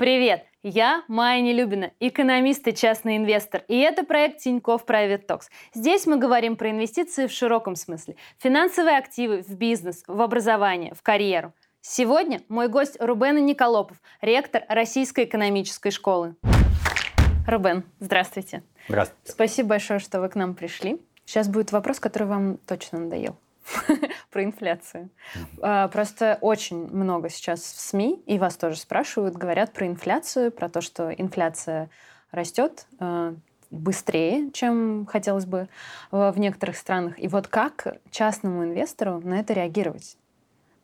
Привет! Я Майя Нелюбина, экономист и частный инвестор. И это проект Тинькофф Private Talks. Здесь мы говорим про инвестиции в широком смысле. Финансовые активы в бизнес, в образование, в карьеру. Сегодня мой гость Рубен Николопов, ректор Российской экономической школы. Рубен, здравствуйте. Здравствуйте. Спасибо большое, что вы к нам пришли. Сейчас будет вопрос, который вам точно надоел. про инфляцию. А, просто очень много сейчас в СМИ, и вас тоже спрашивают, говорят про инфляцию, про то, что инфляция растет а, быстрее, чем хотелось бы в некоторых странах. И вот как частному инвестору на это реагировать?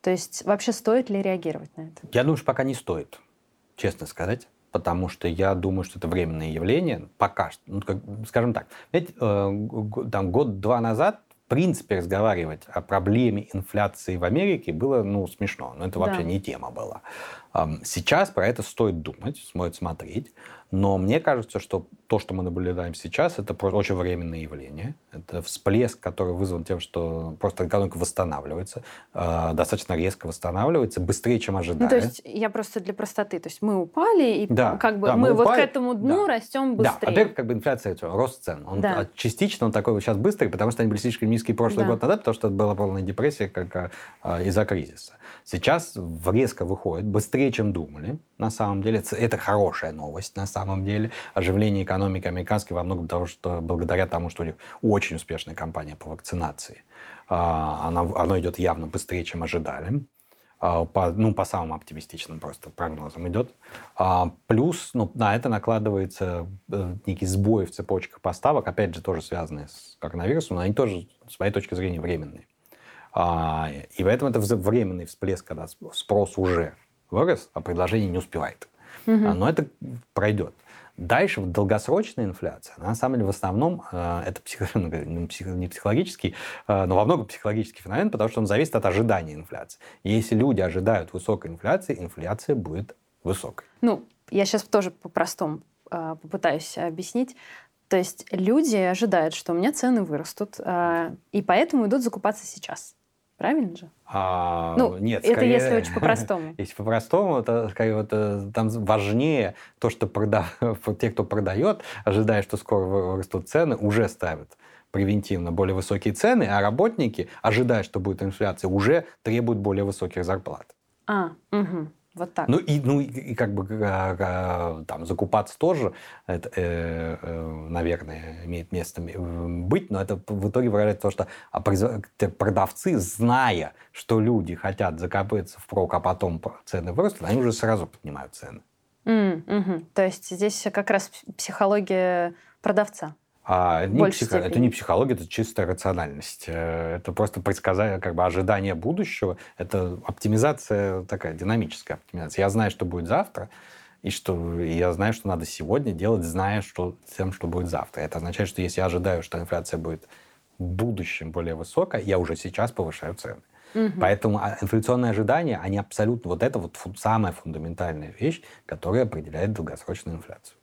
То есть вообще стоит ли реагировать на это? Я думаю, что пока не стоит, честно сказать потому что я думаю, что это временное явление, пока что, ну, как, скажем так, знаете, э, там год-два назад принципе разговаривать о проблеме инфляции в Америке было ну, смешно. Но это вообще да. не тема была. Сейчас про это стоит думать, стоит смотреть. Но мне кажется, что то, что мы наблюдаем сейчас, это очень временное явление. Это всплеск, который вызван тем, что просто экономика восстанавливается, э, достаточно резко восстанавливается, быстрее, чем ожидали. Ну, то есть я просто для простоты, то есть мы упали, и да, как бы да, мы, мы упали, вот к этому дну да. растем быстрее. Да, во-первых, как бы инфляция, рост цен. Он да. частично он такой вот сейчас быстрый, потому что они были слишком низкие прошлый да. год назад, потому что это была полная депрессия как, а, из-за кризиса. Сейчас резко выходит, быстрее, чем думали, на самом деле. Это хорошая новость, на самом деле. Оживление экономики американской во многом того, что благодаря тому, что у них очень успешная кампания по вакцинации. А, она, оно идет явно быстрее, чем ожидали. А, по, ну, по самым оптимистичным просто прогнозам идет. А, плюс ну, на это накладывается э, некий сбой в цепочках поставок, опять же, тоже связанные с коронавирусом, но они тоже, с моей точки зрения, временные. И поэтому это временный всплеск, когда спрос уже вырос, а предложение не успевает. Угу. Но это пройдет. Дальше долгосрочная инфляция, она, на самом деле в основном э, это псих... Ну, не психологический, э, но во многом психологический феномен, потому что он зависит от ожидания инфляции. Если люди ожидают высокой инфляции, инфляция будет высокой. Ну, я сейчас тоже по-простому попытаюсь объяснить. То есть люди ожидают, что у меня цены вырастут, и поэтому идут закупаться сейчас. Правильно же? А, ну, нет, это скорее, если очень по-простому. Если по-простому, то скорее вот, э, там важнее то, что прода... те, кто продает, ожидая, что скоро вырастут цены, уже ставят превентивно более высокие цены, а работники, ожидая, что будет инфляция, уже требуют более высоких зарплат. А, угу. Вот так. Ну и, ну, и как бы а, там закупаться тоже, это, э, э, наверное, имеет место быть, но это в итоге выражает то, что а продавцы, зная, что люди хотят закопаться впрок, а потом цены вырастут, они уже сразу поднимают цены. Mm, угу. То есть здесь как раз психология продавца. А не псих... Это не психология, это чистая рациональность. Э, это просто предсказание, как бы ожидание будущего. Это оптимизация такая, динамическая оптимизация. Я знаю, что будет завтра, и что и я знаю, что надо сегодня делать, зная что, тем, что будет завтра. Это означает, что если я ожидаю, что инфляция будет в будущем более высокая, я уже сейчас повышаю цены. Угу. Поэтому а, инфляционные ожидания, они абсолютно... Вот это вот самая фундаментальная вещь, которая определяет долгосрочную инфляцию.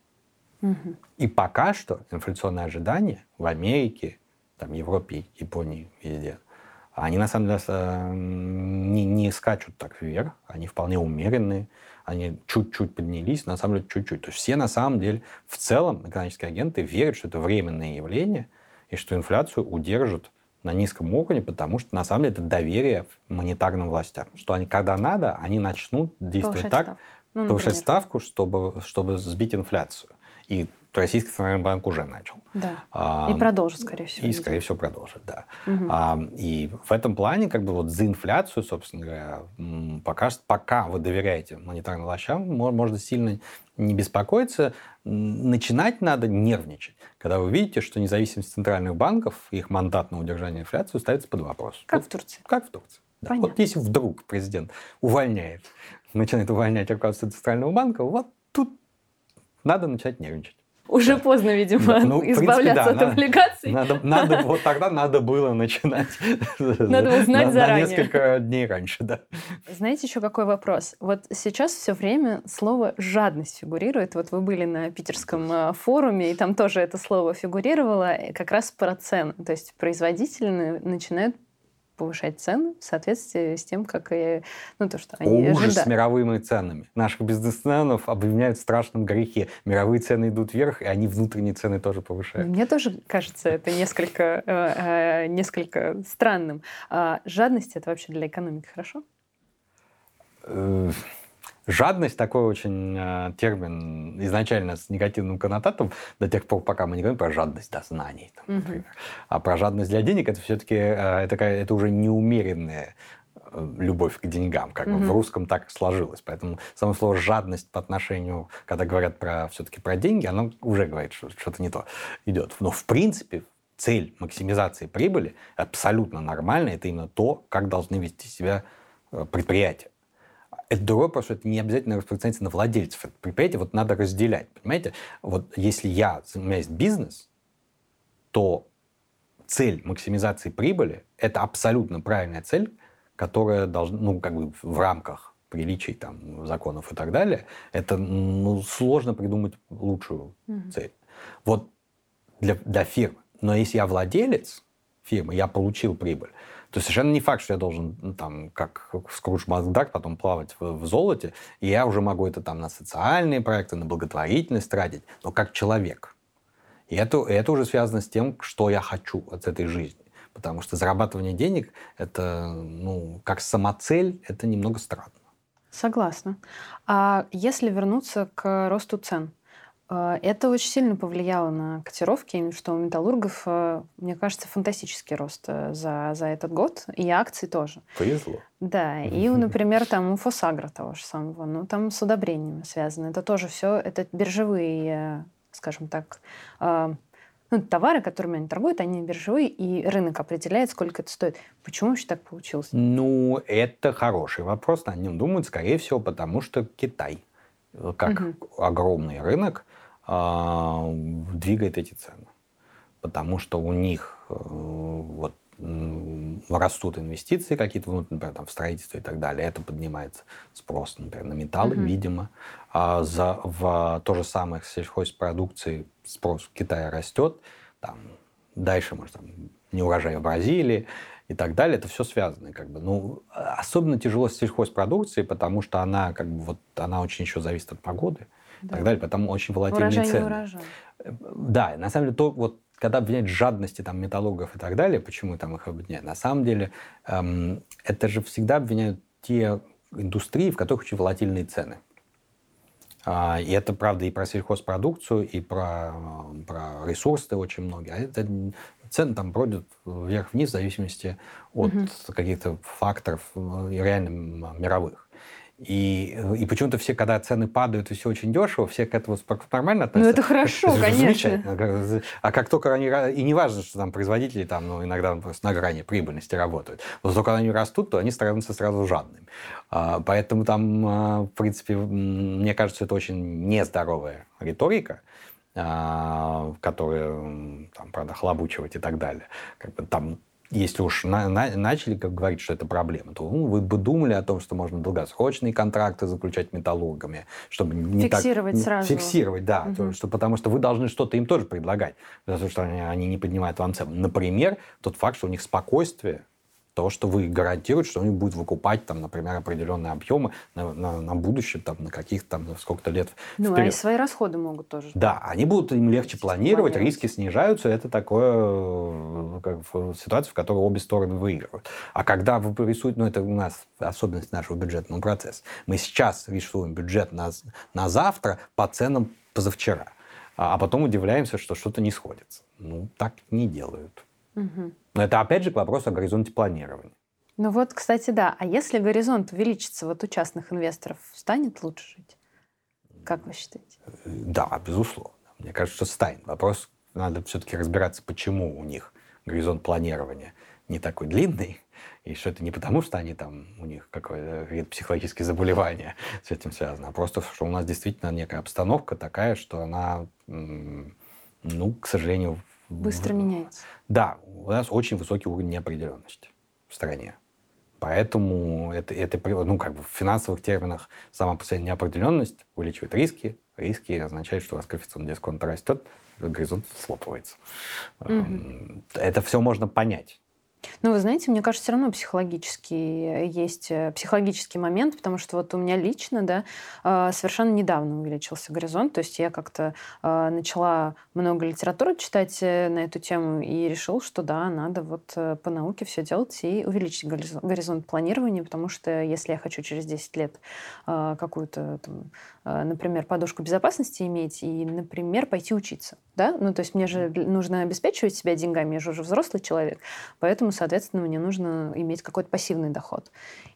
И пока что инфляционные ожидания в Америке, там, Европе, Японии, везде, они на самом деле э, не, не скачут так вверх, они вполне умеренные, они чуть-чуть поднялись, на самом деле чуть-чуть. То есть все на самом деле в целом экономические агенты верят, что это временное явление и что инфляцию удержат на низком уровне, потому что на самом деле это доверие монетарным властям, что они когда надо, они начнут действовать повышать так, ставку. Ну, повышать ставку, чтобы, чтобы сбить инфляцию. И Российский центральный банк уже начал. Да. А, и продолжит, скорее всего. И, скорее всего, продолжит, да. Угу. А, и в этом плане, как бы вот за инфляцию, собственно говоря, пока, пока вы доверяете монетарным властям, можно сильно не беспокоиться. Начинать надо нервничать, когда вы видите, что независимость центральных банков, их мандат на удержание инфляции ставится под вопрос. Как вот, в Турции. Как в Турции. Да. Вот если вдруг президент увольняет, начинает увольнять руководство Центрального банка, вот тут надо начать нервничать. Уже да. поздно, видимо, да. ну, избавляться принципе, да, от облигаций. Надо, надо, вот тогда надо было начинать. Надо было знать на, заранее. На несколько дней раньше, да. Знаете, еще какой вопрос? Вот сейчас все время слово «жадность» фигурирует. Вот вы были на питерском э, форуме, и там тоже это слово фигурировало, как раз про цены. То есть производители начинают повышать цены в соответствии с тем, как и, ну, то, что они Ужас ожидают. с мировыми ценами. Наших бизнесменов обвиняют в страшном грехе. Мировые цены идут вверх, и они внутренние цены тоже повышают. Мне тоже кажется это несколько, э, э, несколько странным. А жадность — это вообще для экономики хорошо? Жадность такой очень э, термин изначально с негативным коннотатом до тех пор, пока мы не говорим про жадность до знаний, там, например. Угу. А про жадность для денег это все-таки э, это, это уже неумеренная э, любовь к деньгам, как угу. бы в русском так сложилось. Поэтому само слово жадность по отношению, когда говорят про все-таки про деньги, оно уже говорит, что что-то не то идет. Но в принципе цель максимизации прибыли абсолютно нормальная. Это именно то, как должны вести себя э, предприятия. Это другой вопрос, что это не обязательно распространяется на владельцев этого предприятия. Вот надо разделять, понимаете? Вот если я, у меня есть бизнес, то цель максимизации прибыли – это абсолютно правильная цель, которая должна, ну, как бы в рамках приличий, там, законов и так далее, это ну, сложно придумать лучшую mm-hmm. цель. Вот для, для фирмы. Но если я владелец фирмы, я получил прибыль, то совершенно не факт, что я должен, ну, там, как Скрудж Макдак, потом плавать в, в золоте, и я уже могу это там на социальные проекты, на благотворительность тратить, но как человек. И это, это уже связано с тем, что я хочу от этой жизни. Потому что зарабатывание денег, это, ну, как самоцель, это немного странно. Согласна. А если вернуться к росту цен, это очень сильно повлияло на котировки, что у металлургов, э, мне кажется, фантастический рост э, за, за этот год, и акции тоже. Повезло. Да, и, например, там у Фосагра того же самого, ну, там с удобрениями связано. Это тоже все, это биржевые, скажем так, а, ну, товары, которыми они торгуют, они биржевые, и рынок определяет, сколько это стоит. Почему вообще так получилось? Ну, это хороший вопрос. На нем думают, скорее всего, потому что Китай, э, как угу. огромный рынок, а, двигает эти цены. Потому что у них э, вот, растут инвестиции какие-то, например, там, в строительство и так далее. Это поднимает спрос, например, на металлы, mm-hmm. видимо. А за, в то же самое сельхозпродукции спрос в Китае растет. Там, дальше, может, там, неурожай в Бразилии и так далее. Это все связано. Как бы. Ну, особенно тяжело с сельхозпродукцией, потому что она, как бы, вот, она очень еще зависит от погоды и так далее, потому очень волатильные урожай цены. Урожай. Да, на самом деле, то, вот, когда обвиняют жадности там, металлургов и так далее, почему там их обвиняют, на самом деле эм, это же всегда обвиняют те индустрии, в которых очень волатильные цены. А, и это, правда, и про сельхозпродукцию, и про, про ресурсы очень многие. А это цены там бродят вверх-вниз в зависимости от угу. каких-то факторов э, реально мировых. И, и почему-то все, когда цены падают и все очень дешево, все к этому нормально относятся. Ну, это хорошо, это конечно. А как только они... И не важно, что там производители там, ну, иногда просто на грани прибыльности работают. Но только когда они растут, то они становятся сразу жадными. А, поэтому там, а, в принципе, мне кажется, это очень нездоровая риторика а, которая там, правда, хлобучивать и так далее. Как бы там если уж на, на, начали как говорить, что это проблема, то ну, вы бы думали о том, что можно долгосрочные контракты заключать металлургами, чтобы не фиксировать так, сразу. Фиксировать, да, угу. то, что, потому что вы должны что-то им тоже предлагать, потому что они, они не поднимают вам цену. Например, тот факт, что у них спокойствие то, что вы гарантируете, что они будут выкупать, там, например, определенные объемы на, на, на будущее, там, на каких-то там сколько-то лет Ну, вперед. они свои расходы могут тоже. Да, они будут им легче планировать, планировать, риски снижаются, это такое э, как, ситуация, в которой обе стороны выигрывают. А когда вы рисуете, ну, это у нас особенность нашего бюджетного процесса, мы сейчас рисуем бюджет на, на завтра по ценам позавчера, а, а потом удивляемся, что что-то не сходится. Ну, так не делают. Угу. Но это опять же к вопросу о горизонте планирования. Ну вот, кстати, да. А если горизонт увеличится, вот у частных инвесторов станет лучше жить? Как вы считаете? Да, безусловно. Мне кажется, что станет. Вопрос, надо все-таки разбираться, почему у них горизонт планирования не такой длинный, и что это не потому, что они там, у них какое-то психологическое заболевание с этим связано, а просто, что у нас действительно некая обстановка такая, что она, ну, к сожалению, Быстро меняется. Да, у нас очень высокий уровень неопределенности в стране. Поэтому это, это ну, как бы в финансовых терминах сама по себе неопределенность увеличивает риски. Риски означают, что у вас коэффициент дисконта растет, горизонт слопывается. Угу. Это все можно понять. Ну, вы знаете, мне кажется, все равно психологически есть э, психологический момент, потому что вот у меня лично, да, а, совершенно недавно увеличился горизонт, то есть я как-то а, начала много литературы читать э, на эту тему и решил, что да, надо вот э, по науке все делать и увеличить горизонт планирования, потому что если я хочу через 10 лет а, какую-то, например, подушку безопасности иметь и, например, пойти учиться, да, ну, то есть мне же нужно обеспечивать себя деньгами, я же уже взрослый человек, поэтому соответственно, мне нужно иметь какой-то пассивный доход.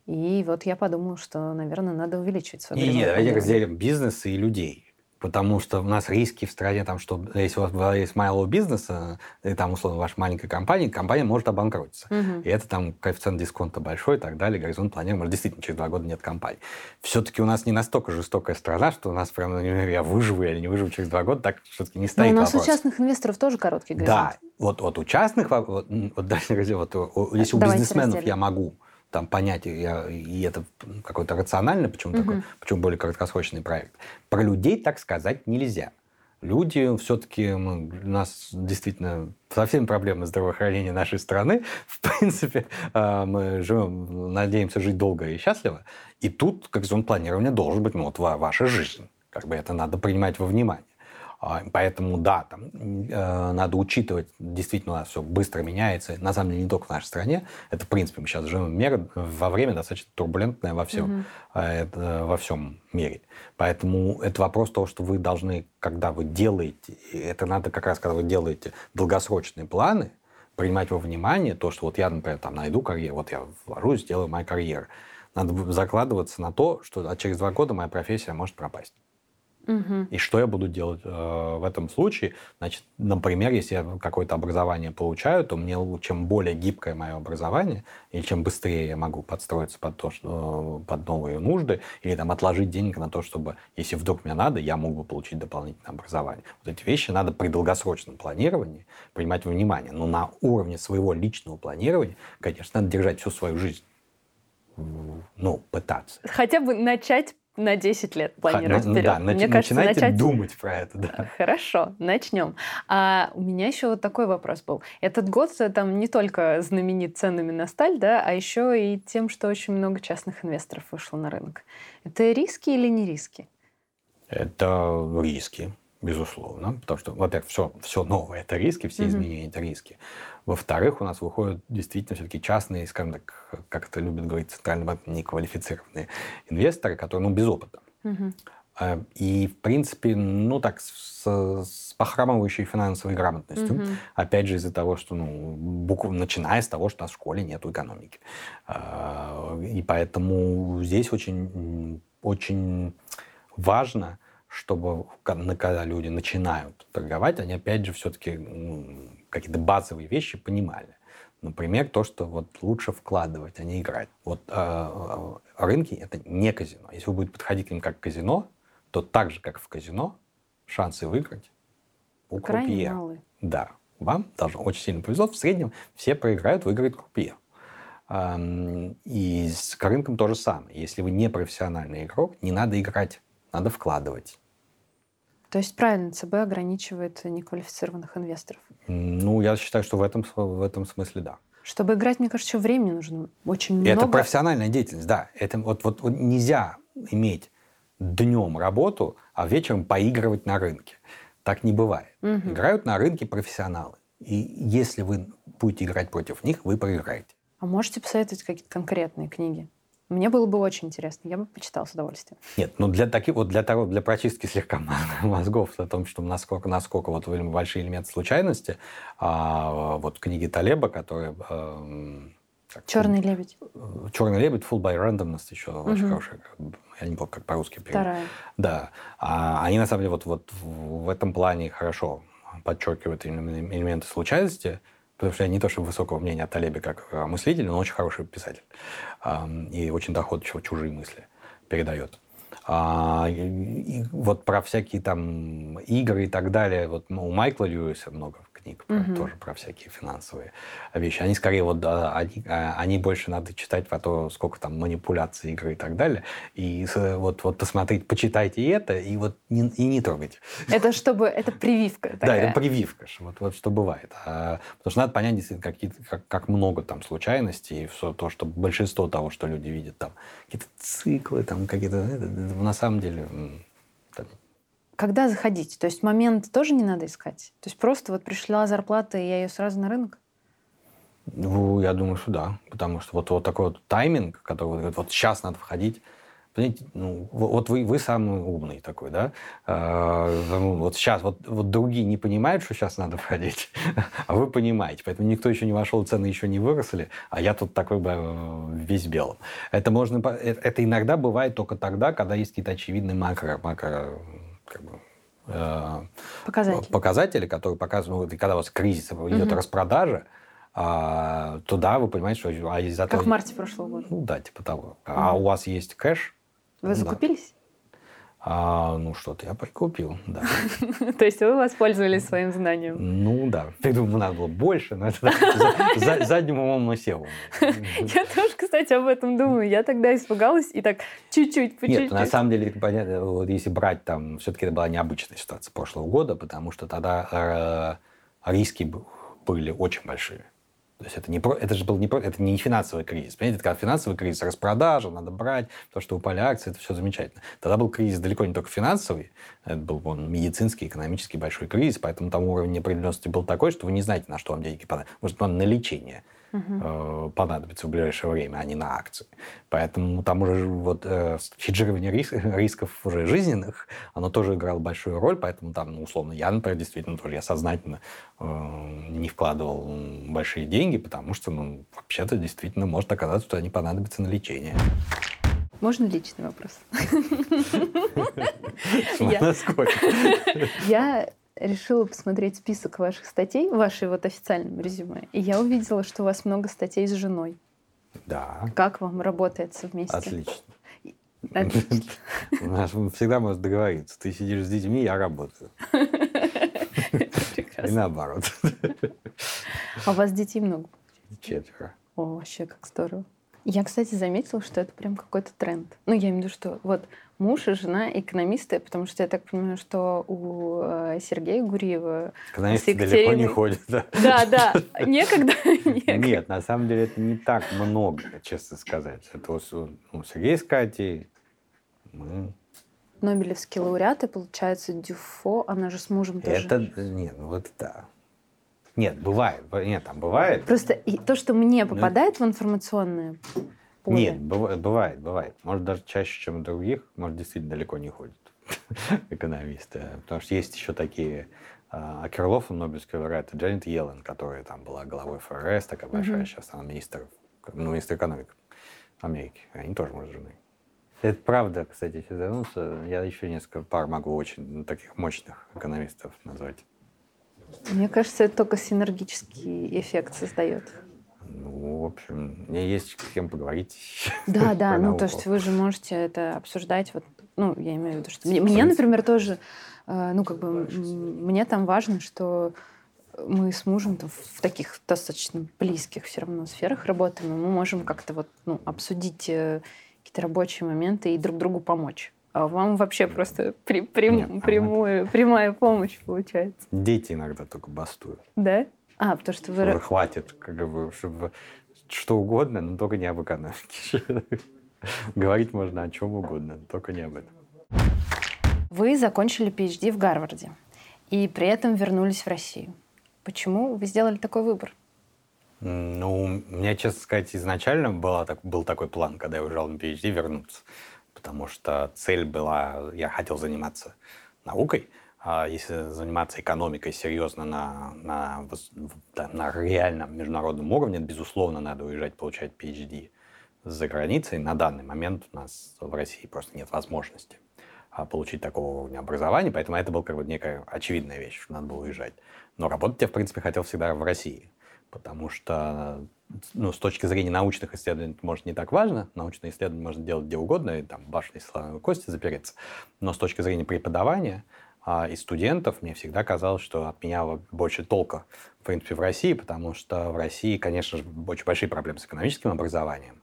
И вот я подумала, что, наверное, надо увеличивать свой Нет, давайте разделим бизнес и людей потому что у нас риски в стране, там, что если у вас есть малого бизнеса, и там, условно, ваша маленькая компания, компания может обанкротиться. Угу. И это там коэффициент дисконта большой и так далее, горизонт планирования, может, действительно, через два года нет компании. Все-таки у нас не настолько жестокая страна, что у нас прям, например, я выживу или не выживу через два года, так все-таки не стоит Но у нас вопрос. у частных инвесторов тоже короткий горизонт. Да, вот, вот у частных, вот, вот, вот, вот если у Давайте бизнесменов разделим. я могу там понять, и, это какой-то рациональный, почему, угу. такой, почему более краткосрочный проект. Про людей так сказать нельзя. Люди все-таки, у нас действительно совсем проблемы здравоохранения нашей страны. В принципе, а, мы живем, надеемся жить долго и счастливо. И тут, как зон планирования, должен быть ну, вот, ваша жизнь. Как бы это надо принимать во внимание. А, поэтому, да, там, э, надо учитывать, действительно, у нас все быстро меняется. На самом деле, не только в нашей стране. Это, в принципе, мы сейчас живем мир во время достаточно турбулентное во всем, mm-hmm. во всем мире. Поэтому это вопрос того, что вы должны, когда вы делаете, это надо как раз, когда вы делаете долгосрочные планы, принимать во внимание то, что вот я, например, там найду карьеру, вот я вложусь, сделаю мою карьеру. Надо закладываться на то, что через два года моя профессия может пропасть. Угу. И что я буду делать э, в этом случае? Значит, например, если я какое-то образование получаю, то мне чем более гибкое мое образование, и чем быстрее я могу подстроиться под, то, что, под новые нужды, или там отложить денег на то, чтобы, если вдруг мне надо, я мог бы получить дополнительное образование. Вот эти вещи надо при долгосрочном планировании принимать во внимание. Но на уровне своего личного планирования, конечно, надо держать всю свою жизнь ну, пытаться. Хотя бы начать на 10 лет планировать ну, вперед. Да, Мне нач- кажется, начать... думать про это, да. Хорошо, начнем. А у меня еще вот такой вопрос был. Этот год э, там не только знаменит ценами на сталь, да, а еще и тем, что очень много частных инвесторов вышло на рынок. Это риски или не риски? Это риски, безусловно. Потому что, во-первых, все, все новое – это риски, все mm-hmm. изменения – это риски. Во-вторых, у нас выходят действительно все-таки частные, скажем так, как это любит говорить Центральный банк, неквалифицированные инвесторы, которые, ну, без опыта. Угу. И, в принципе, ну, так, с, с похрамывающей финансовой грамотностью. Угу. Опять же, из-за того, что, ну, букв... начиная с того, что у нас в школе нет экономики. А, и поэтому здесь очень, очень важно, чтобы когда люди начинают торговать, они, опять же, все-таки какие-то базовые вещи понимали. Например, то, что вот лучше вкладывать, а не играть. Вот э, э, рынки это не казино. Если вы будете подходить к ним как к казино, то так же, как в казино, шансы выиграть у крупье. Да. Вам даже очень сильно повезло. В среднем все проиграют, выиграет крупье. И с рынком то же самое. Если вы не профессиональный игрок, не надо играть, надо вкладывать. То есть правильно ЦБ ограничивает неквалифицированных инвесторов? Ну, я считаю, что в этом, в этом смысле да. Чтобы играть, мне кажется, еще времени нужно очень много. Это профессиональная деятельность, да. Это вот, вот, вот нельзя иметь днем работу, а вечером поигрывать на рынке. Так не бывает. Угу. Играют на рынке профессионалы. И если вы будете играть против них, вы проиграете. А можете посоветовать какие-то конкретные книги? Мне было бы очень интересно, я бы почитал с удовольствием. Нет, ну для таких вот для того, для прочистки слегка мозгов о том, что насколько, насколько вот большие элементы случайности, а, вот книги Талеба, которые э, Черный лебедь. Черный лебедь, Full by Randomness еще угу. очень хорошая. Я не помню, как по-русски перевод. Вторая. Да. А, они на самом деле вот, вот в этом плане хорошо подчеркивают элементы случайности потому что я не то чтобы высокого мнения о Талебе как о мыслителе, но очень хороший писатель. И очень доходчиво чужие мысли передает. А, и вот про всякие там игры и так далее, вот ну, у Майкла Льюиса много книг, про, угу. тоже про всякие финансовые вещи. Они скорее вот, они, а, они больше надо читать про то, сколько там манипуляций игры и так далее. И вот, вот посмотреть, почитайте это, и вот не, и не трогайте. Это чтобы, это прививка такая. Да, это прививка, вот, вот что бывает. А, потому что надо понять, действительно, какие, как, как много там случайностей, и все то, что большинство того, что люди видят, там какие-то циклы, там какие-то, на самом деле когда заходить? То есть момент тоже не надо искать? То есть просто вот пришла зарплата, и я ее сразу на рынок? Ну, я думаю, что да. Потому что вот, вот такой вот тайминг, который вот, вот сейчас надо входить, Понимаете, ну, вот вы, вы самый умный такой, да? А, вот сейчас вот, вот другие не понимают, что сейчас надо входить, а вы понимаете. Поэтому никто еще не вошел, цены еще не выросли, а я тут такой бы э, весь белым. Это, можно, э, это иногда бывает только тогда, когда есть какие-то очевидные макро, макро как бы, э, показатели. показатели, которые показывают, когда у вас кризис, идет угу. распродажа, а, то да, вы понимаете, что а из-за Как того... в марте прошлого года. Ну да, типа того. Угу. А у вас есть кэш. Вы закупились? А, ну, что-то я прикупил, да. То есть вы воспользовались своим знанием? Ну, да. Я думаю, надо было больше, но это задним умом на сел. Я тоже, кстати, об этом думаю. Я тогда испугалась и так чуть-чуть, по. Нет, на самом деле, понятно, вот если брать там, все-таки это была необычная ситуация прошлого года, потому что тогда э, риски были очень большие. То есть это, не про, это же был не, про, это не финансовый кризис. Понимаете, когда финансовый кризис, распродажа, надо брать, то, что упали акции, это все замечательно. Тогда был кризис далеко не только финансовый, это был он, медицинский, экономический большой кризис, поэтому там уровень неопределенности был такой, что вы не знаете, на что вам деньги понадобятся. Может, вам на лечение – угу. понадобится в ближайшее время, а не на акции. Поэтому там уже вот э, хеджирование рис, рисков уже жизненных, оно тоже играло большую роль, поэтому там, ну, условно, я, например, действительно тоже, я сознательно э, не вкладывал большие деньги, потому что, ну, вообще-то действительно может оказаться, что они понадобятся на лечение. Можно личный вопрос? Я решила посмотреть список ваших статей, вашей вот официальном резюме, и я увидела, что у вас много статей с женой. Да. Как вам работает вместе? Отлично. Отлично. У нас всегда можно договориться. Ты сидишь с детьми, я работаю. И наоборот. А у вас детей много? Четверо. О, вообще как здорово. Я, кстати, заметила, что это прям какой-то тренд. Ну, я имею в виду, что вот муж и жена экономисты, потому что я так понимаю, что у э, Сергея Гуриева... Экономисты далеко не ходят, да? Да, да, некогда, некогда. Нет, на самом деле это не так много, честно сказать. Это у, Сергея с Катей, мы... Нобелевские лауреаты, получается, Дюфо, она же с мужем тоже. Это, нет, ну вот да. Нет, бывает, нет, там бывает. Просто то, что мне ну, попадает ну, в информационное поле. Нет, бывает, бывает. Может, даже чаще, чем у других, может, действительно далеко не ходят экономисты. Потому что есть еще такие а Кирлов, Нобелевский лауреат, Джанет Йеллен, которая там была главой ФРС, такая большая, mm-hmm. сейчас она министр, ну, министр экономики Америки. Они тоже муж жены. Это правда, кстати, если вернуться, я еще несколько пар могу очень ну, таких мощных экономистов назвать. Мне кажется, это только синергический эффект создает. Ну, в общем, меня есть с кем поговорить. Да, да, ну то есть вы же можете это обсуждать. Вот, ну, я имею в виду, что мне, мне, например, тоже, э, ну, как бы, мне там важно, что мы с мужем в таких достаточно близких все равно сферах работаем, и мы можем как-то вот, ну, обсудить э, какие-то рабочие моменты и друг другу помочь. А вам вообще просто при, прям, Нет, прямую, прямая помощь получается. Дети иногда только бастуют. Да? А, потому что вы... Уже хватит, как бы, чтобы что угодно, но только не об экономике. Говорить можно о чем угодно, только не об этом. Вы закончили PhD в Гарварде и при этом вернулись в Россию. Почему вы сделали такой выбор? Ну, у меня, честно сказать, изначально была, так, был такой план, когда я уезжал на PhD, вернуться. Потому что цель была, я хотел заниматься наукой, а если заниматься экономикой серьезно на, на, на реальном международном уровне, безусловно, надо уезжать получать PhD за границей. На данный момент у нас в России просто нет возможности а, получить такого уровня образования, поэтому это была как бы некая очевидная вещь, что надо было уезжать. Но работать я, в принципе, хотел всегда в России, потому что ну, с точки зрения научных исследований, это, может, не так важно. Научные исследования можно делать где угодно, и там башни слоновой кости запереться. Но с точки зрения преподавания, а, и студентов, мне всегда казалось, что от меня больше толка, в принципе, в России, потому что в России, конечно же, очень большие проблемы с экономическим образованием,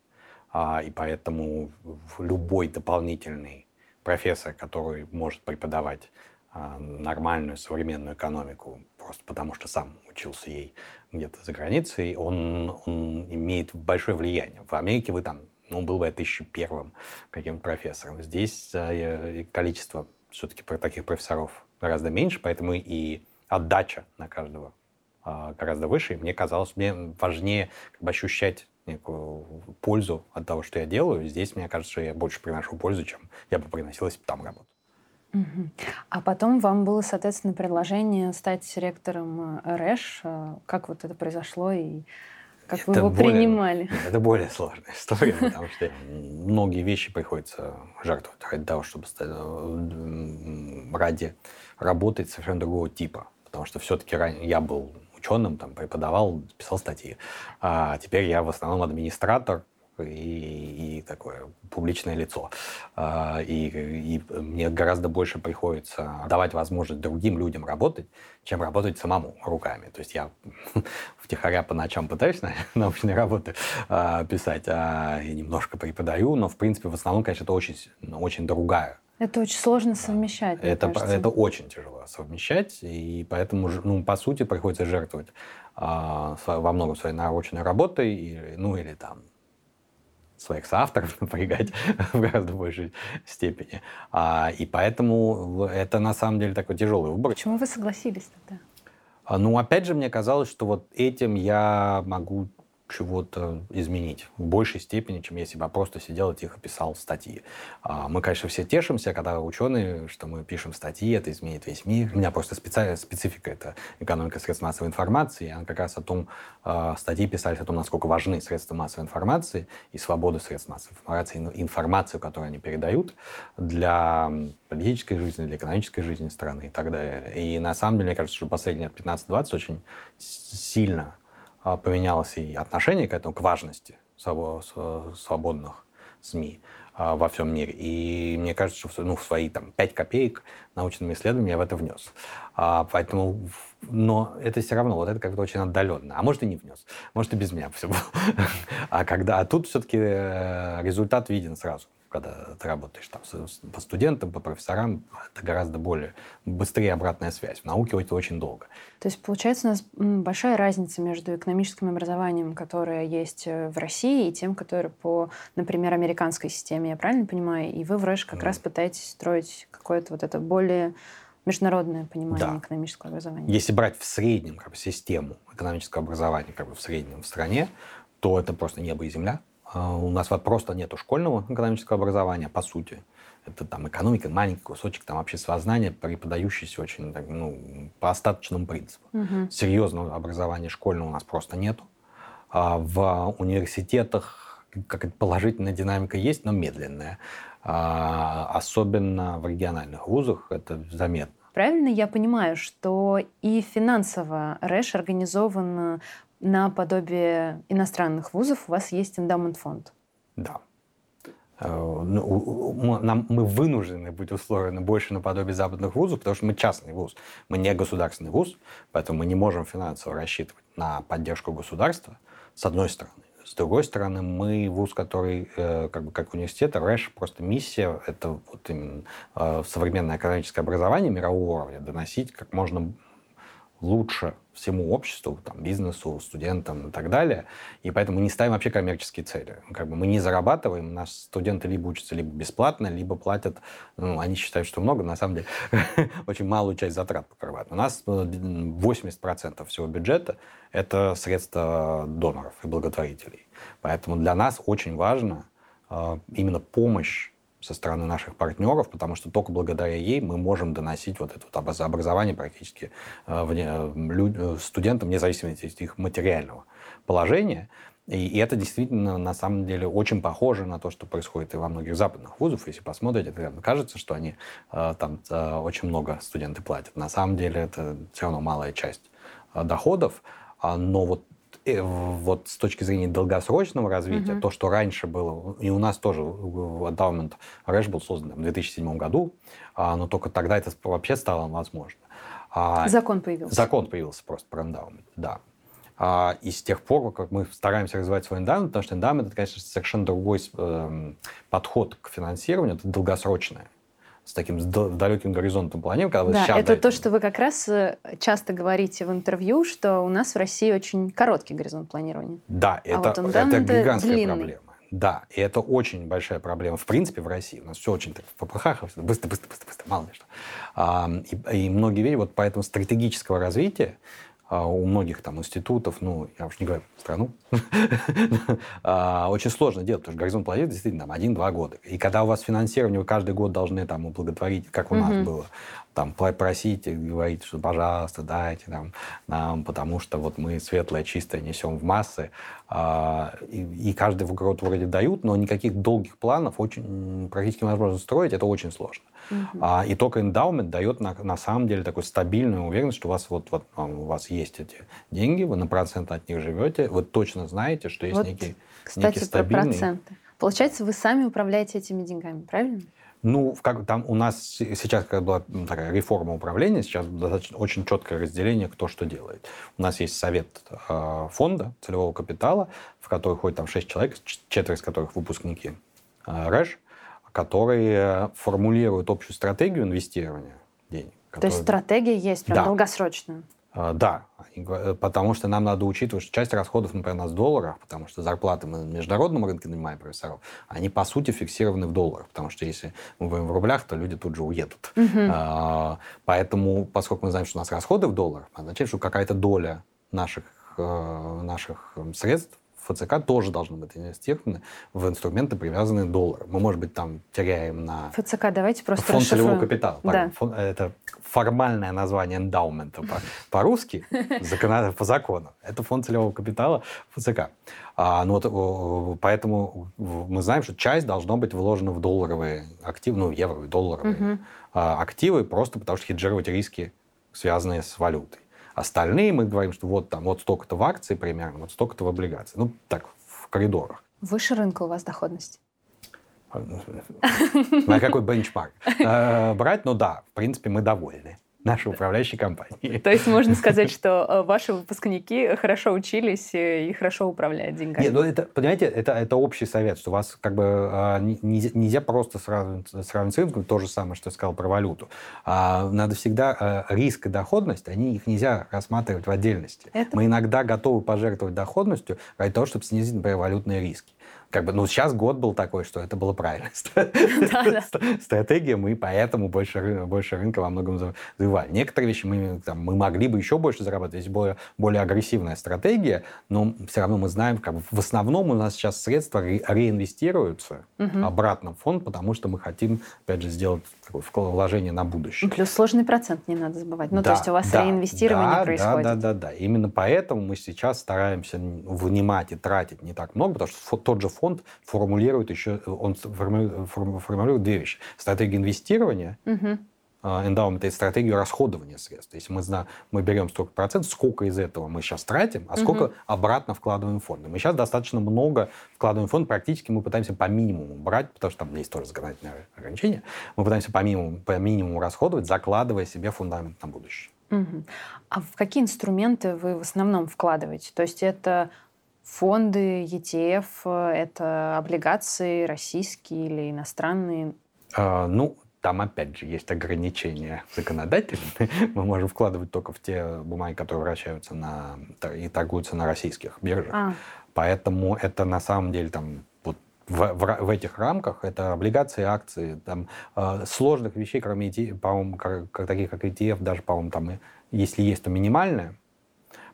а, и поэтому любой дополнительный профессор, который может преподавать а, нормальную современную экономику, просто потому что сам учился ей где-то за границей, он, он имеет большое влияние. В Америке вы там, ну, был бы тысячу первым каким-то профессором. Здесь э, количество все-таки таких профессоров гораздо меньше, поэтому и отдача на каждого э, гораздо выше. И мне казалось, мне важнее как бы, ощущать некую пользу от того, что я делаю. Здесь, мне кажется, я больше приношу пользу, чем я бы приносил, если бы там работал. А потом вам было, соответственно, предложение стать ректором э, РЭШ. Э, как вот это произошло и как это вы его более, принимали? Это более сложная история, потому что многие вещи приходится жертвовать ради того, чтобы стать, э, ради работать совершенно другого типа. Потому что все-таки я был ученым, там, преподавал, писал статьи. А теперь я в основном администратор, и, и такое публичное лицо. А, и, и мне гораздо больше приходится давать возможность другим людям работать, чем работать самому руками. То есть я втихаря по ночам пытаюсь научные работы а, писать, а, и немножко преподаю, но в принципе в основном, конечно, это очень, очень другая это очень сложно совмещать. Это, это очень тяжело совмещать, и поэтому, ну, по сути, приходится жертвовать а, во многом своей научной работой, или, ну, или там своих соавторов напрягать в гораздо большей степени. А, и поэтому это на самом деле такой тяжелый выбор. Почему вы согласились тогда? А, ну, опять же, мне казалось, что вот этим я могу чего-то изменить в большей степени, чем если бы я просто сидел и тихо писал статьи. А, мы, конечно, все тешимся, когда ученые, что мы пишем статьи, это изменит весь мир. У меня просто специ... специфика — это экономика средств массовой информации, она как раз о том, а, статьи писались о том, насколько важны средства массовой информации и свобода средств массовой информации, информацию, которую они передают для политической жизни, для экономической жизни страны и так далее. И на самом деле, мне кажется, что последние 15-20 очень сильно поменялось и отношение к этому, к важности свободных СМИ а, во всем мире. И мне кажется, что ну, в свои там, 5 копеек научными исследованиями я в это внес. А, поэтому, но это все равно, вот это как-то очень отдаленно. А может и не внес, может и без меня все было. А, когда, а тут все-таки э, результат виден сразу когда ты работаешь там по студентам, по профессорам, это гораздо более быстрее обратная связь. В науке это очень долго. То есть, получается, у нас большая разница между экономическим образованием, которое есть э, в России, и тем, которое по, например, американской системе, я правильно понимаю? И вы в РЭШ как mm. раз пытаетесь строить какое-то вот это более международное понимание да. экономического образования. Если брать в среднем как бы, систему экономического образования как бы в среднем в стране, то это просто небо и земля. А, у нас вот просто нет школьного экономического образования, по сути. Это там экономика, маленький кусочек там обществознания, преподающийся очень так, ну, по остаточному принципу. Угу. Серьезного образования школьного у нас просто нету. А в университетах как положительная динамика есть, но медленная. А, особенно в региональных вузах это заметно. Правильно я понимаю, что и финансово РЭШ организован наподобие иностранных вузов у вас есть эндаумент фонд. Да. Э, ну, нам, мы вынуждены быть устроены больше наподобие западных вузов, потому что мы частный вуз, мы не государственный вуз, поэтому мы не можем финансово рассчитывать на поддержку государства, с одной стороны. С другой стороны, мы вуз, который, э, как бы как университет, РЭШ, просто миссия, это вот именно э, современное экономическое образование мирового уровня, доносить как можно лучше всему обществу, там, бизнесу, студентам и так далее. И поэтому мы не ставим вообще коммерческие цели. Как бы мы не зарабатываем, наши студенты либо учатся либо бесплатно, либо платят, ну, они считают, что много, на самом деле очень малую часть затрат покрывают. У нас 80% э, всего бюджета — это средства доноров и благотворителей. Поэтому для нас очень важно э, именно помощь со стороны наших партнеров, потому что только благодаря ей мы можем доносить вот это вот образование практически э, э, студентам, вне зависимости от их материального положения. И, это действительно, на самом деле, очень похоже на то, что происходит и во многих западных вузах. Если посмотрите, это кажется, что они э, там очень много студенты платят. На самом деле это все равно малая часть доходов. А, но вот э, вот с точки зрения долгосрочного развития, угу. то, что раньше было, и у нас тоже Endowment Рэш был создан в 2007 году, а, но только тогда это вообще стало возможно. А, закон появился. Закон появился просто про эндаумент, да. А, и с тех пор, как мы стараемся развивать свой эндаумент, потому что эндаумент, это, конечно, совершенно другой э, подход к финансированию, это долгосрочное с таким далеким горизонтом планирования. Когда да, это даете... то, что вы как раз э, часто говорите в интервью, что у нас в России очень короткий горизонт планирования. Да, а это, вот это гигантская длинный. проблема. Да, и это очень большая проблема. В принципе, в России у нас все очень так в попыхах, быстро, быстро, быстро, быстро, мало ли что. А, и, и многие вещи, вот поэтому стратегического развития а, у многих там институтов, ну, я уж не говорю страну, а, очень сложно делать, потому что горизонт планеты действительно там один-два года. И когда у вас финансирование, вы каждый год должны там ублаготворить, как у нас было, там просить, говорить, что, пожалуйста, дайте нам, нам, потому что вот мы светлое, чистое несем в массы. А, и, и каждый год вроде дают, но никаких долгих планов очень практически невозможно строить, это очень сложно. Угу. А, и только эндаумент дает на, на самом деле такую стабильную уверенность, что у вас вот, вот у вас есть эти деньги, вы на процент от них живете, вы точно знаете, что есть вот, некий, кстати, некий стабильный... про проценты. Получается, вы сами управляете этими деньгами, правильно? Ну, как, там у нас сейчас как была такая реформа управления, сейчас достаточно очень четкое разделение, кто что делает. У нас есть совет э, фонда целевого капитала, в который ходит там шесть человек, четверть из которых выпускники э, РЭЖ, которые формулируют общую стратегию инвестирования денег. То есть стратегия есть, прям да. долгосрочная? А, да, потому что нам надо учитывать, что часть расходов, например, у нас в долларах, потому что зарплаты мы на международном рынке нанимаем профессоров, они, по сути, фиксированы в долларах, потому что если мы будем в рублях, то люди тут же уедут. Угу. Поэтому, поскольку мы знаем, что у нас расходы в долларах, означает, что какая-то доля наших, э, наших средств ФЦК тоже должны быть инвестированы в инструменты, привязанные к доллару. Мы, может быть, там теряем на... ФЦК, давайте просто Фонд целевого капитала. Да. Фон, это формальное название эндаумента по, по-русски, по закону. Это фонд целевого капитала ФЦК. А, ну, вот, поэтому мы знаем, что часть должно быть вложена в долларовые активы, ну, евро, долларовые угу. активы, просто потому что хеджировать риски, связанные с валютой. Остальные мы говорим, что вот там вот столько-то в акции примерно, вот столько-то в облигации. Ну, так, в коридорах. Выше рынка у вас доходность? На какой бенчмарк э, брать? Ну да, в принципе, мы довольны нашей управляющей компании. То есть можно сказать, что э, ваши выпускники хорошо учились и хорошо управляют деньгами? Нет, ну это, понимаете, это, это общий совет, что у вас как бы а, нельзя, нельзя просто сравнивать, сравнивать с рынком, то же самое, что я сказал про валюту. А, надо всегда а, риск и доходность, они их нельзя рассматривать в отдельности. Это... Мы иногда готовы пожертвовать доходностью ради того, чтобы снизить, например, валютные риски как бы, ну, сейчас год был такой, что это было правильно. Стратегия, мы поэтому больше, больше рынка во многом завоевали. Некоторые вещи мы, там, мы могли бы еще больше зарабатывать, есть более, более агрессивная стратегия, но все равно мы знаем, как бы, в основном у нас сейчас средства ре реинвестируются обратно в фонд, потому что мы хотим, опять же, сделать такое вложение на будущее. Плюс сложный процент не надо забывать. Ну, да, то есть у вас да, реинвестирование да, происходит. Да, да, да, да. Именно поэтому мы сейчас стараемся вынимать и тратить не так много, потому что тот же фонд формулирует еще, он формулирует две вещи. Стратегию инвестирования, угу. Эндаумент и стратегию расходования средств. То есть мы, знаем, мы берем столько процентов, сколько из этого мы сейчас тратим, а сколько угу. обратно вкладываем в фонды. Мы сейчас достаточно много вкладываем в фонд, практически мы пытаемся по минимуму брать, потому что там есть тоже законодательное ограничение. Мы пытаемся по минимуму, по минимуму расходовать, закладывая себе фундамент на будущее. Угу. А в какие инструменты вы в основном вкладываете? То есть это Фонды, ETF э, — это облигации российские или иностранные? А, ну, там, опять же, есть ограничения законодательные. Мы можем вкладывать только в те бумаги, которые вращаются на, и торгуются на российских биржах. А. Поэтому это на самом деле там в, в, в этих рамках это облигации, акции, там э, сложных вещей, кроме ETF, по-моему, как, как, таких как ETF, даже, по-моему, там, если есть, то минимальное,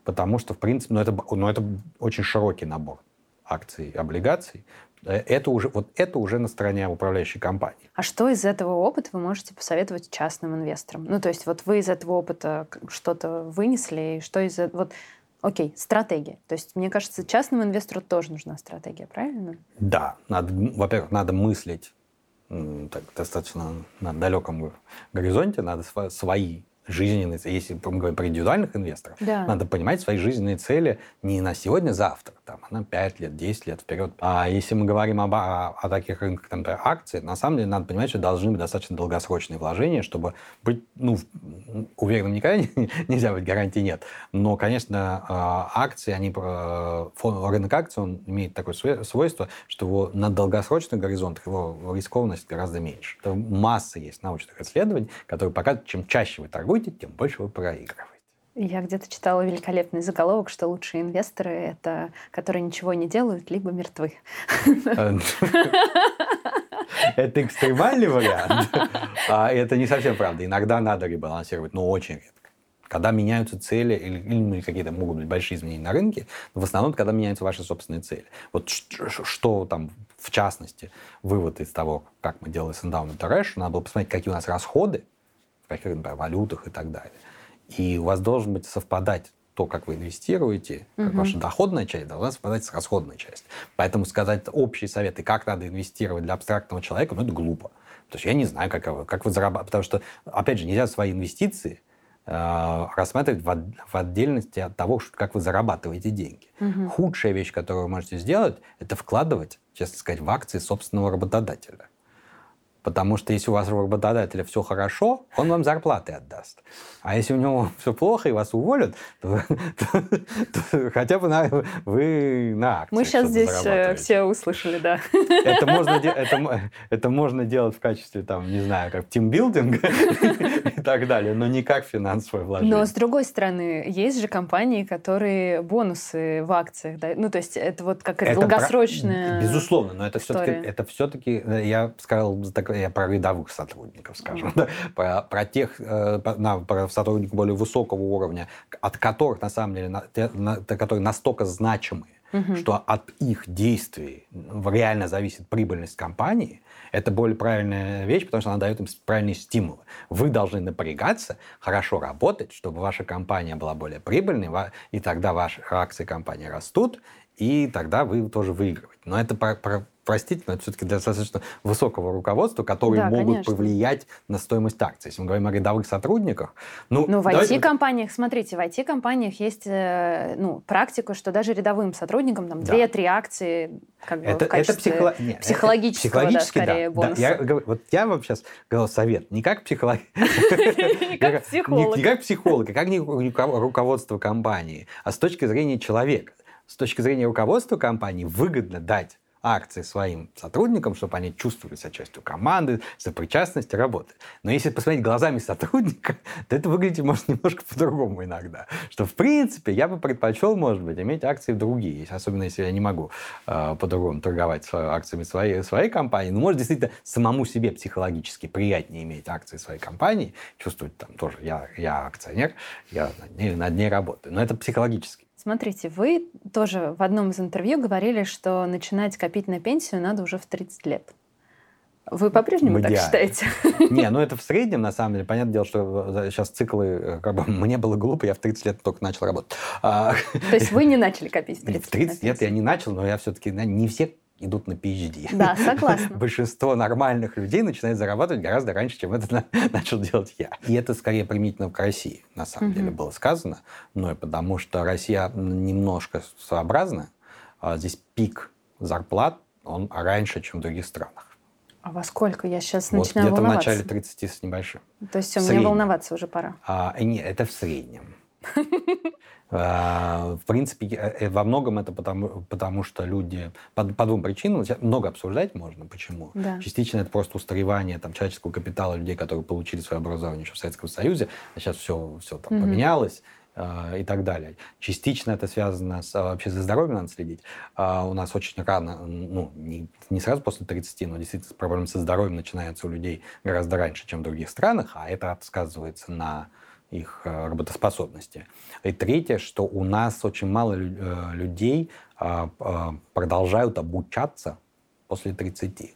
потому что, в принципе, ну, это, ну, это очень широкий набор акций и облигаций. Э, это уже, вот это уже на стороне управляющей компании. А что из этого опыта вы можете посоветовать частным инвесторам? Ну, то есть вот вы из этого опыта что-то вынесли, и что из этого... Вот, окей, стратегия. То есть, мне кажется, частному инвестору тоже нужна стратегия, правильно? Да. Надо, во-первых, надо мыслить так, достаточно на далеком горизонте, надо свои жизненные цели. Если мы говорим про индивидуальных инвесторов, да. надо понимать свои жизненные цели не на сегодня-завтра, там, а на 5 лет, 10 лет вперед. А если мы говорим об, о, о таких рынках, там, акций, на самом деле надо понимать, что должны быть достаточно долгосрочные вложения, чтобы быть, ну, уверенным никогда нельзя быть, гарантии нет. Но, конечно, а, акции, они, э, рынок акций, он имеет такое свойство, что его на долгосрочных горизонтах его рискованность гораздо меньше. Это масса есть научных исследований, которые показывают, чем чаще вы торгуете, торгуете, тем больше вы проигрываете. Я где-то читала великолепный заголовок, что лучшие инвесторы — это которые ничего не делают, либо мертвы. Это экстремальный вариант. А это не совсем правда. Иногда надо ребалансировать, но очень редко. Когда меняются цели или, или какие-то могут быть большие изменения на рынке, в основном, когда меняются ваши собственные цели. Вот что, что там, в частности, вывод из того, как мы делали с Endowment Rush, надо было посмотреть, какие у нас расходы, каких, например, валютах и так далее. И у вас должен быть совпадать то, как вы инвестируете, как угу. ваша доходная часть должна совпадать с расходной частью. Поэтому сказать общие советы, как надо инвестировать для абстрактного человека, ну, это глупо. То есть я не знаю, как вы, как вы зарабатываете. Потому что, опять же, нельзя свои инвестиции э, рассматривать в, в отдельности от того, как вы зарабатываете деньги. Угу. Худшая вещь, которую вы можете сделать, это вкладывать, честно сказать, в акции собственного работодателя. Потому что если у вас у работодателя все хорошо, он вам зарплаты отдаст. А если у него все плохо и вас уволят, то, то, то хотя бы на, вы на акции. Мы сейчас здесь э, все услышали, да. Это можно, это, это можно делать в качестве, там, не знаю, как тимбилдинга и так далее, но не как финансовое вложение. Но с другой стороны, есть же компании, которые бонусы в акциях, да? ну то есть это вот как это долгосрочная про... Безусловно, но это все-таки, это все-таки, э, я сказал, я про рядовых сотрудников, скажем, mm-hmm. про, про тех, э, на, про сотрудников более высокого уровня, от которых, на самом деле, на, на, которые настолько значимые, угу. что от их действий реально зависит прибыльность компании, это более правильная вещь, потому что она дает им правильные стимулы. Вы должны напрягаться, хорошо работать, чтобы ваша компания была более прибыльной, и тогда ваши акции компании растут, и тогда вы тоже выигрываете. Но это про, про простите, но это все-таки достаточно высокого руководства, которые да, могут конечно. повлиять на стоимость акций. Если мы говорим о рядовых сотрудниках... Ну, ну в IT-компаниях, смотрите, в IT-компаниях есть э, ну, практика, что даже рядовым сотрудникам там да. 2-3 акции как бы это, в качестве это психоло... Нет, психологического, это, да, скорее, да, бонуса. Да, я, вот я вам сейчас говорил совет, не как психолог... Не как психолог. Не как руководство компании, а с точки зрения человека. С точки зрения руководства компании выгодно дать акции своим сотрудникам, чтобы они чувствовали себя частью команды, сопричастности, работы. Но если посмотреть глазами сотрудника, то это выглядит может немножко по-другому иногда. Что, в принципе, я бы предпочел, может быть, иметь акции другие, особенно если я не могу э, по-другому торговать акциями своей, своей компании. Но, может, действительно, самому себе психологически приятнее иметь акции своей компании, чувствовать там тоже, я, я акционер, я над ней, над ней работаю. Но это психологически. Смотрите, вы тоже в одном из интервью говорили, что начинать копить на пенсию надо уже в 30 лет. Вы по-прежнему так считаете? Не, ну это в среднем, на самом деле. Понятное дело, что сейчас циклы, э, как бы, мне было глупо, я в 30 лет только начал работать. А, То есть вы не начали копить в 30 лет? В 30 лет я не начал, но я все-таки, не все идут на PhD. Да, согласна. Большинство нормальных людей начинает зарабатывать гораздо раньше, чем это начал делать я. И это скорее применительно к России, на самом деле, было сказано. Ну и потому что Россия немножко своеобразна. А здесь пик зарплат, он раньше, чем в других странах. А во сколько? Я сейчас вот начинаю где-то в начале 30 с небольшим. То есть мне волноваться уже пора. А, нет, это в среднем. А, в принципе, э, во многом это потому, потому что люди по, по двум причинам, много обсуждать можно, почему. Да. Частично это просто устаревание там, человеческого капитала людей, которые получили свое образование еще в Советском Союзе, а сейчас все, все там угу. поменялось э, и так далее. Частично это связано с, вообще за здоровьем надо следить. А у нас очень рано, ну, не, не сразу после 30, но действительно проблемы со здоровьем начинаются у людей гораздо раньше, чем в других странах, а это сказывается на их э, работоспособности. И третье, что у нас очень мало э, людей а, а, продолжают обучаться после 30.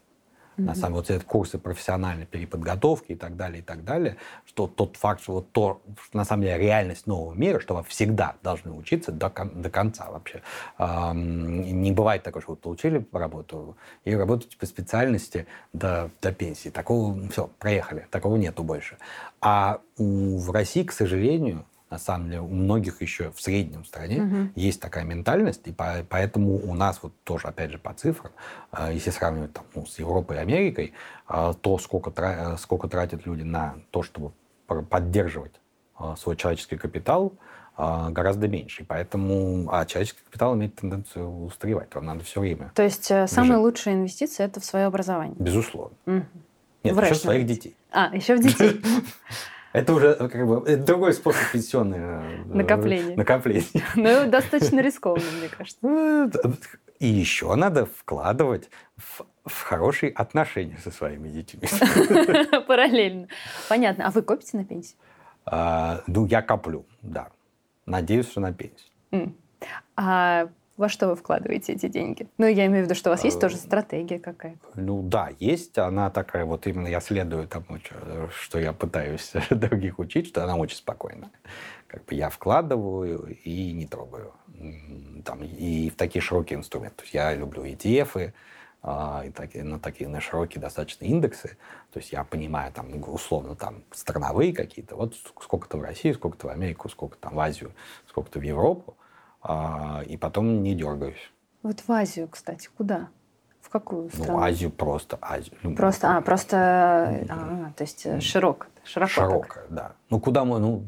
На самом деле, вот эти курсы профессиональной переподготовки и так далее, и так далее, что тот факт, что вот то, что на самом деле реальность нового мира, что вы всегда должны учиться до, до конца вообще. Эм, не бывает такого, что вы получили работу и работаете по специальности до, до пенсии. Такого, все, проехали, такого нету больше. А у, в России, к сожалению, на самом деле у многих еще в среднем в стране угу. есть такая ментальность, и по, поэтому у нас вот тоже, опять же, по цифрам, э, если сравнивать там, ну, с Европой и Америкой, э, то сколько, тра- сколько тратят люди на то, чтобы поддерживать э, свой человеческий капитал, гораздо меньше. И поэтому а человеческий капитал имеет тенденцию устаревать. Вам надо все время. То есть бежать. самая лучшая инвестиция это в свое образование? Безусловно. Угу. Нет, еще в своих детей. А, еще в детей. Это уже как бы это другой способ пенсионного э, накопления. накопления. Ну, достаточно рискованно, мне кажется. Ну, и еще надо вкладывать в, в хорошие отношения со своими детьми. Параллельно. Понятно. А вы копите на пенсию? А, ну, я коплю, да. Надеюсь, что на пенсию. А во что вы вкладываете эти деньги? Ну, я имею в виду, что у вас есть тоже э, стратегия какая-то. Ну да, есть. Она такая, вот именно я следую тому, что я пытаюсь других учить, что она очень спокойная. Как бы я вкладываю и не трогаю. Там, и в такие широкие инструменты. То есть я люблю ETF, а, и такие, на такие на широкие достаточно индексы. То есть я понимаю, там, условно, там, страновые какие-то. Вот сколько-то в Россию, сколько-то в Америку, сколько там в Азию, сколько-то в Европу и потом не дергаюсь. Вот в Азию, кстати, куда? В какую ну, страну? Ну, Азию просто Азию. Ну, просто, а, просто, а, то есть э, широко, широко. Так. да. Ну, куда мы, ну,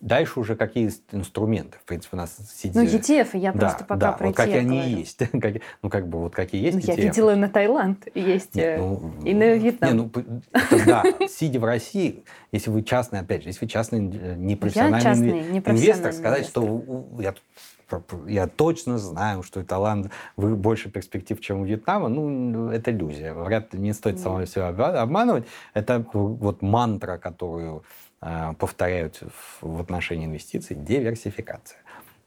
Дальше уже какие инструменты. В принципе, у нас сидит... Ну, ETF, я да, просто пока да, про вот как они и есть. ну, как бы вот какие есть ну, Я видела на Таиланд есть, Нет, э, ну, и на Вьетнам. Не, ну, это, да, сидя в России, если вы частный, опять же, если вы частный э, непрофессиональный я частный, инвестор, сказать, инвестор. что я я точно знаю, что Таиланд вы больше перспектив, чем у Вьетнама, ну, это иллюзия. Вряд ли не стоит mm. самого себя обманывать. Это вот мантра, которую э, повторяют в отношении инвестиций, диверсификация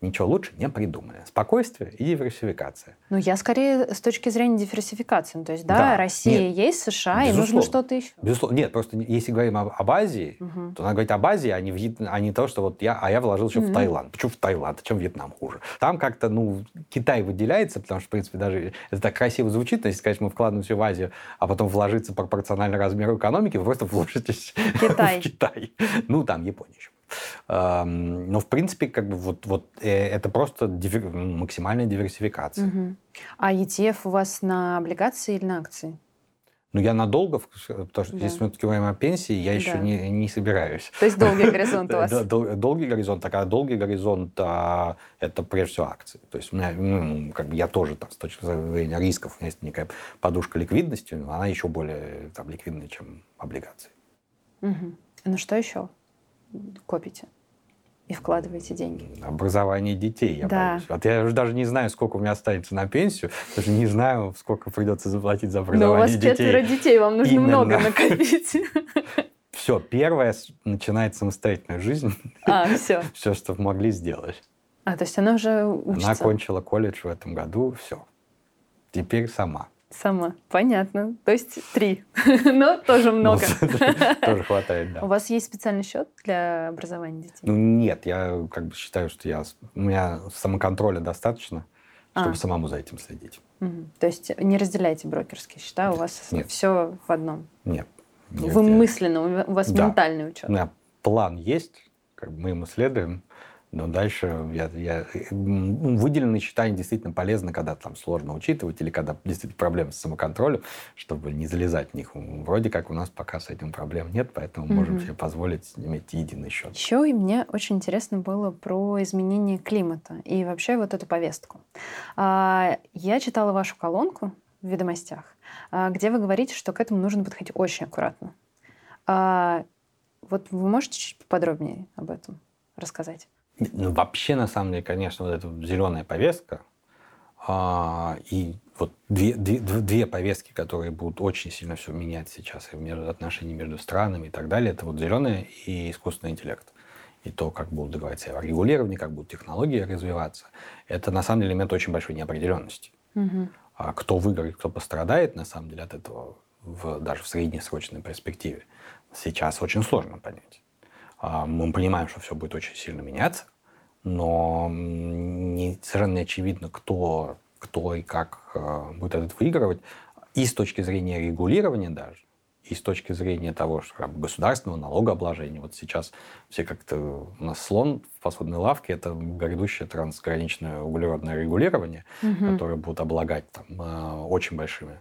ничего лучше не придумали. Спокойствие и диверсификация. Ну, я скорее с точки зрения диверсификации. Ну, то есть, да, да Россия нет, есть, США, безусловно, и нужно что-то еще. Безусловно. Нет, просто если говорим об, об Азии, угу. то надо говорить об Азии, а не, в, а не то, что вот я, а я вложил еще угу. в Таиланд. Почему в Таиланд? Чем Вьетнам хуже? Там как-то, ну, Китай выделяется, потому что, в принципе, даже это так красиво звучит, но если сказать, мы вкладываем все в Азию, а потом вложиться пропорционально размеру экономики, вы просто вложитесь Китай. в Китай. Ну, там Япония еще. Но, в принципе, как бы вот, вот э, это просто дивер... максимальная диверсификация. Угу. А ETF у вас на облигации или на акции? Ну, я надолго, потому что да. если мы говорим о пенсии, я еще да. не, не собираюсь. То есть долгий горизонт у вас? Долгий горизонт, а долгий горизонт а, это прежде всего акции. То есть у меня, ну, как бы я тоже там, с точки зрения рисков, у меня есть некая подушка ликвидности, но она еще более там, ликвидная, чем облигации. Угу. Ну что еще? Копите и вкладываете деньги. Образование детей, я да. боюсь. Вот я уже даже не знаю, сколько у меня останется на пенсию, даже не знаю, сколько придется заплатить за образование детей. Но у вас детей. четверо детей, вам нужно Именно. много накопить. Все, первое начинает самостоятельную жизнь. А, все. Все, что могли сделать. А, то есть она уже учится? Она окончила колледж в этом году, все. Теперь сама. Сама. Понятно. То есть три. Но тоже ну, много. Тоже хватает, да. У вас есть специальный счет для образования детей? Ну, нет. Я как бы считаю, что я, у меня самоконтроля достаточно, чтобы а. самому за этим следить. То есть не разделяете брокерские счета, у вас все в одном? Нет. Вы мысленно, у вас ментальный учет? У меня план есть, как бы мы ему следуем. Но дальше я, я, выделенные счета действительно полезны, когда там сложно учитывать или когда действительно проблемы с самоконтролем, чтобы не залезать в них. Вроде как у нас пока с этим проблем нет, поэтому mm можем себе позволить иметь единый счет. Еще и мне очень интересно было про изменение климата и вообще вот эту повестку. А, я читала вашу колонку в «Ведомостях», а, где вы говорите, что к этому нужно подходить очень аккуратно. А, вот вы можете чуть подробнее об этом рассказать? Ну, вообще, на самом деле, конечно, вот эта зеленая повестка а, и вот две, две, две повестки, которые будут очень сильно все менять сейчас и между отношения между странами и так далее, это вот зеленая и искусственный интеллект. И то, как будут договориться о регулировании, как будут технологии развиваться, это на самом деле элемент очень большой неопределенности. Угу. А кто выиграет, кто пострадает, на самом деле, от этого в, даже в среднесрочной перспективе, сейчас очень сложно понять. А, мы понимаем, что все будет очень сильно меняться, но не, совершенно не очевидно, кто, кто и как а, будет этот выигрывать. И с точки зрения регулирования даже, и с точки зрения того, что как бы, государственного налогообложения. Вот сейчас все как-то... У нас слон в посудной лавке — это грядущее трансграничное углеродное регулирование, угу. которое будет облагать там, а, очень большими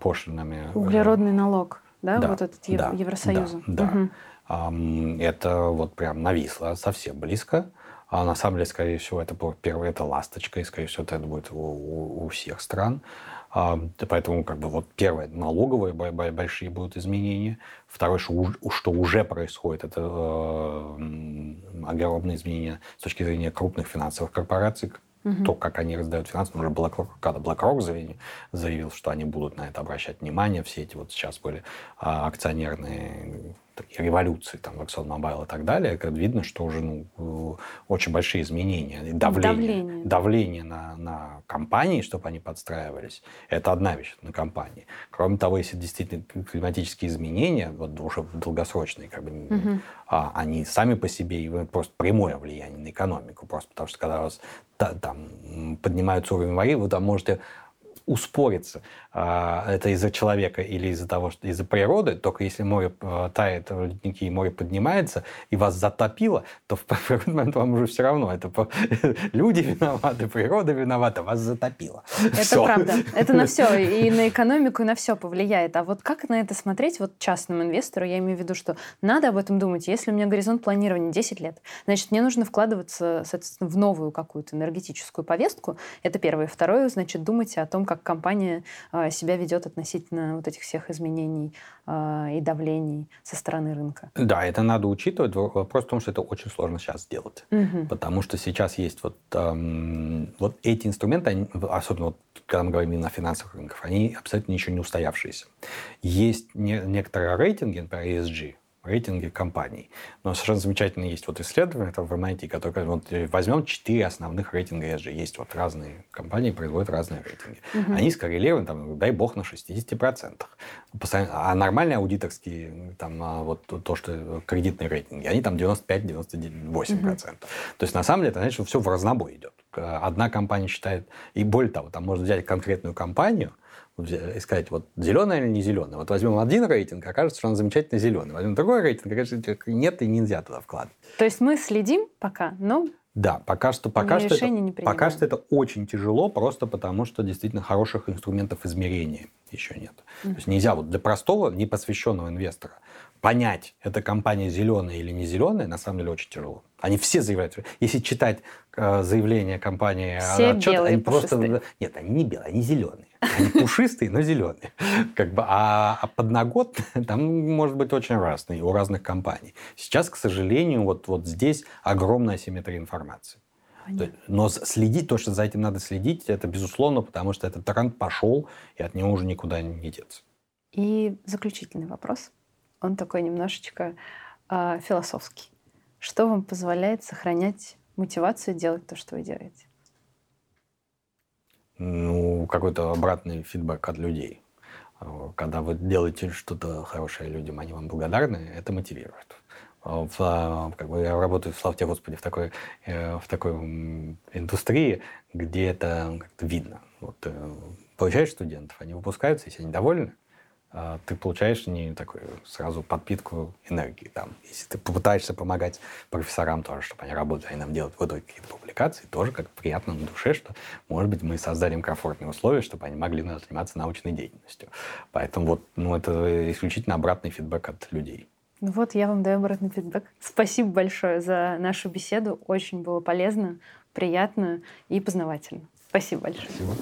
пошлинами. Углеродный налог, да? да вот этот да, Евросоюза. Да, да. Угу. Это вот прям нависло совсем близко. А на самом деле, скорее всего, это первое, это ласточка, и, скорее всего, это будет у, у, у всех стран. А, поэтому, как бы, вот первое, налоговые большие будут изменения. Второе, что, что уже происходит, это э, огромные изменения с точки зрения крупных финансовых корпораций, угу. то, как они раздают финансы. Уже BlackRock, когда BlackRock заявил, заявил, что они будут на это обращать внимание, все эти вот сейчас были а, акционерные такие революции, там, ExxonMobil и так далее, как видно, что уже ну, очень большие изменения. Давление, давление. давление на, на компании, чтобы они подстраивались, это одна вещь на компании. Кроме того, если действительно климатические изменения, вот уже долгосрочные, как бы, угу. а, они сами по себе имеют просто прямое влияние на экономику, просто потому что когда у вас там поднимаются уровень воды, вы там можете успориться. А, это из-за человека или из-за того, что из-за природы. Только если море а, тает, ледники и море поднимается, и вас затопило, то в какой момент вам уже все равно. Это люди виноваты, природа виновата, вас затопило. Это все. правда. Это на все. И на экономику, и на все повлияет. А вот как на это смотреть вот частному инвестору? Я имею в виду, что надо об этом думать. Если у меня горизонт планирования 10 лет, значит, мне нужно вкладываться, соответственно, в новую какую-то энергетическую повестку. Это первое. Второе, значит, думать о том, как как компания а, себя ведет относительно вот этих всех изменений а, и давлений со стороны рынка. Да, это надо учитывать. Вопрос в том, что это очень сложно сейчас сделать. Угу. Потому что сейчас есть вот, эм, вот эти инструменты, они, особенно вот, когда мы говорим именно о финансовых рынках, они абсолютно еще не устоявшиеся. Есть не, некоторые рейтинги, например, ESG, рейтинги компаний. Но совершенно замечательно есть вот исследование, это в MIT, которое вот возьмем четыре основных рейтинга ESG. Есть вот разные компании, производят разные рейтинги. Угу. Они скоррелированы, там, дай бог, на 60%. А нормальные аудиторские, там, а вот то, что кредитные рейтинги, они там 95-98%. Угу. То есть, на самом деле, это значит, что все в разнобой идет. Одна компания считает, и более того, там можно взять конкретную компанию, искать, вот зеленая или не зеленая. Вот возьмем один рейтинг, окажется, что он замечательно зеленый. Возьмем другой рейтинг, окажется, нет и нельзя туда вкладывать. То есть мы следим пока, но да, пока что, пока, что это, пока что это очень тяжело, просто потому что действительно хороших инструментов измерения еще нет. Mm-hmm. То есть нельзя вот для простого, непосвященного инвестора понять, эта компания зеленая или не зеленая, на самом деле очень тяжело. Они все заявляют. Если читать э, заявление компании, все отчет, белые, они пушистые. просто... Нет, они не белые, они зеленые. Они пушистые, но зеленые. Как бы, а, а подногот там может быть очень разный у разных компаний. Сейчас, к сожалению, вот, вот здесь огромная асимметрия информации. Понятно. Но следить, то, что за этим надо следить, это безусловно, потому что этот тренд пошел, и от него уже никуда не деться. И заключительный вопрос. Он такой немножечко э, философский. Что вам позволяет сохранять мотивацию делать то, что вы делаете? Ну, какой-то обратный фидбэк от людей. Когда вы делаете что-то хорошее людям, они вам благодарны, это мотивирует. В, как бы я работаю, слава тебе Господи, в такой, э, в такой индустрии, где это как-то видно. Вот, э, получаешь студентов, они выпускаются, если они довольны, а, ты получаешь не такую сразу подпитку энергии. Там. Если ты попытаешься помогать профессорам тоже, чтобы они работали, они нам делают в итоге какие-то публикации, тоже как приятно на душе, что, может быть, мы создадим комфортные условия, чтобы они могли заниматься научной деятельностью. Поэтому вот, ну, это исключительно обратный фидбэк от людей. Ну вот, я вам даю обратный фидбэк. Спасибо большое за нашу беседу. Очень было полезно, приятно и познавательно. Спасибо большое. Спасибо.